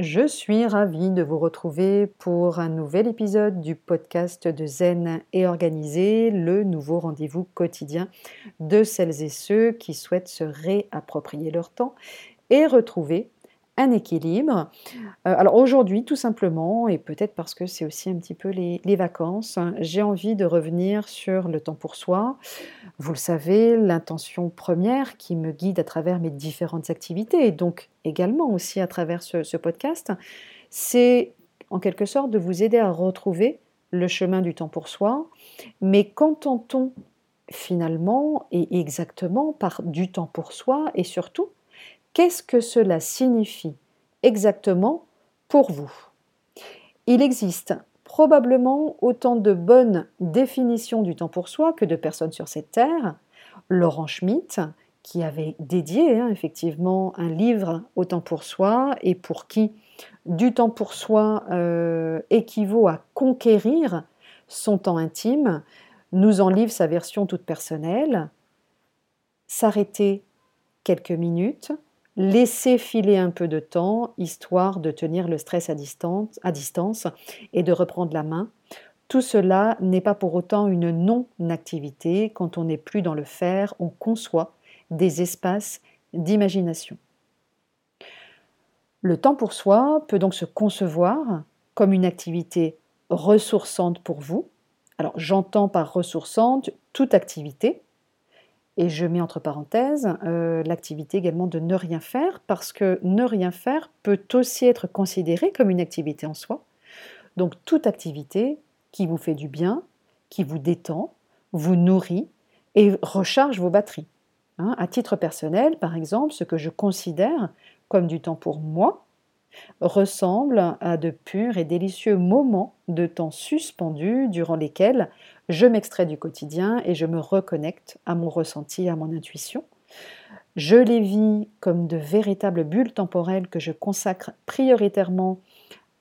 Je suis ravie de vous retrouver pour un nouvel épisode du podcast de Zen et Organisé, le nouveau rendez-vous quotidien de celles et ceux qui souhaitent se réapproprier leur temps et retrouver un équilibre. Euh, alors aujourd'hui, tout simplement, et peut-être parce que c'est aussi un petit peu les, vacances, j'ai envie de revenir sur le temps pour soi. Vous le savez, l'intention première qui me guide à travers mes différentes activités, et donc également aussi à travers ce, ce podcast, c'est en quelque sorte de vous aider à retrouver le chemin du temps pour soi. Mais qu'entend-on finalement et exactement par du temps pour soi et surtout Qu'est-ce que cela signifie exactement pour vous? Il existe probablement autant de bonnes définitions du temps pour soi que de personnes sur cette terre. Laurent Schmitt, qui avait dédié hein, effectivement un livre au temps pour soi et pour qui du temps pour soi euh, équivaut à conquérir son temps intime, nous en livre sa version toute personnelle. S'arrêter quelques minutes, laisser filer un peu de temps, histoire de tenir le stress à distance, et de reprendre la main. Tout cela n'est pas pour autant une non-activité. Quand on n'est plus dans le faire, on conçoit des espaces d'imagination. Le temps pour soi peut donc se concevoir comme une activité ressourçante pour vous. Alors j'entends par ressourçante toute activité, et je mets entre parenthèses euh, l'activité également de ne rien faire, parce que ne rien faire peut aussi être considéré comme une activité en soi. Donc toute activité qui vous fait du bien, qui vous détend, vous nourrit et recharge vos batteries. Hein. à titre personnel, par exemple, ce que je considère comme du temps pour moi ressemble à de purs et délicieux moments de temps suspendus durant lesquels je m'extrais du quotidien et je me reconnecte à mon ressenti, à mon intuition. Je les vis comme de véritables bulles temporelles que je consacre prioritairement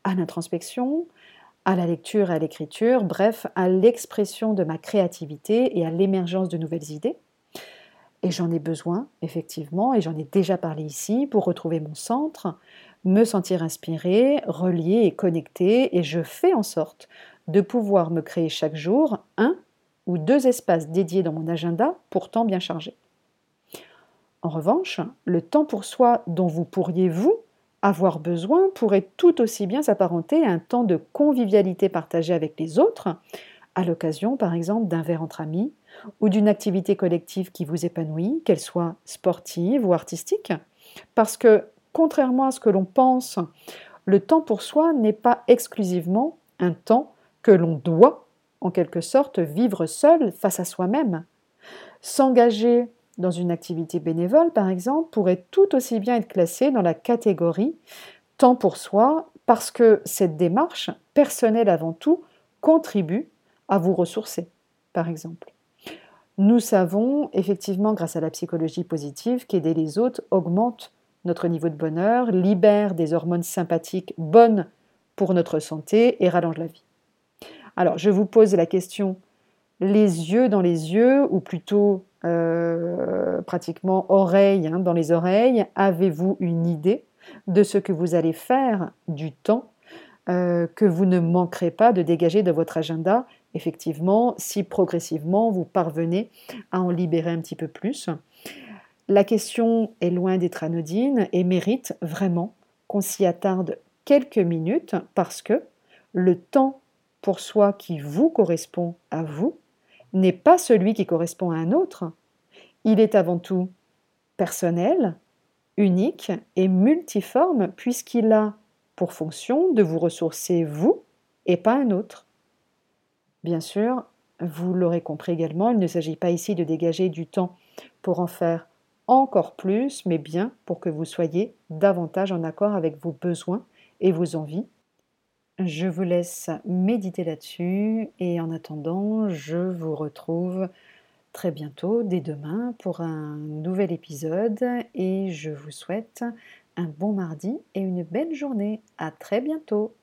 à l'introspection, à la lecture, à l'écriture, bref, à l'expression de ma créativité et à l'émergence de nouvelles idées. Et j'en ai besoin, effectivement, et j'en ai déjà parlé ici, pour retrouver mon centre, me sentir inspiré, relié et connecté, et je fais en sorte de pouvoir me créer chaque jour un ou deux espaces dédiés dans mon agenda, pourtant bien chargé. En revanche, le temps pour soi dont vous pourriez, vous, avoir besoin pourrait tout aussi bien s'apparenter à un temps de convivialité partagé avec les autres, l'occasion par exemple d'un verre entre amis ou d'une activité collective qui vous épanouit, qu'elle soit sportive ou artistique, parce que contrairement à ce que l'on pense, le temps pour soi n'est pas exclusivement un temps que l'on doit, en quelque sorte, vivre seul face à soi-même. S'engager dans une activité bénévole, par exemple, pourrait tout aussi bien être classé dans la catégorie temps pour soi, parce que cette démarche, personnelle avant tout, contribue à vous ressourcer, par exemple. Nous savons effectivement, grâce à la psychologie positive, qu'aider les autres augmente notre niveau de bonheur, libère des hormones sympathiques bonnes pour notre santé et rallonge la vie. Alors, je vous pose la question les yeux dans les yeux, ou plutôt euh, pratiquement oreilles hein, dans les oreilles. Avez-vous une idée de ce que vous allez faire du temps euh, que vous ne manquerez pas de dégager de votre agenda, effectivement, si progressivement vous parvenez à en libérer un petit peu plus La question est loin d'être anodine et mérite vraiment qu'on s'y attarde quelques minutes parce que le temps pour soi qui vous correspond à vous n'est pas celui qui correspond à un autre. Il est avant tout personnel, unique et multiforme puisqu'il a pour fonction de vous ressourcer vous et pas un autre. Bien sûr, vous l'aurez compris également, il ne s'agit pas ici de dégager du temps pour en faire encore plus, mais bien pour que vous soyez davantage en accord avec vos besoins et vos envies je vous laisse méditer là-dessus et en attendant, je vous retrouve très bientôt, dès demain, pour un nouvel épisode et je vous souhaite un bon mardi et une belle journée. À très bientôt.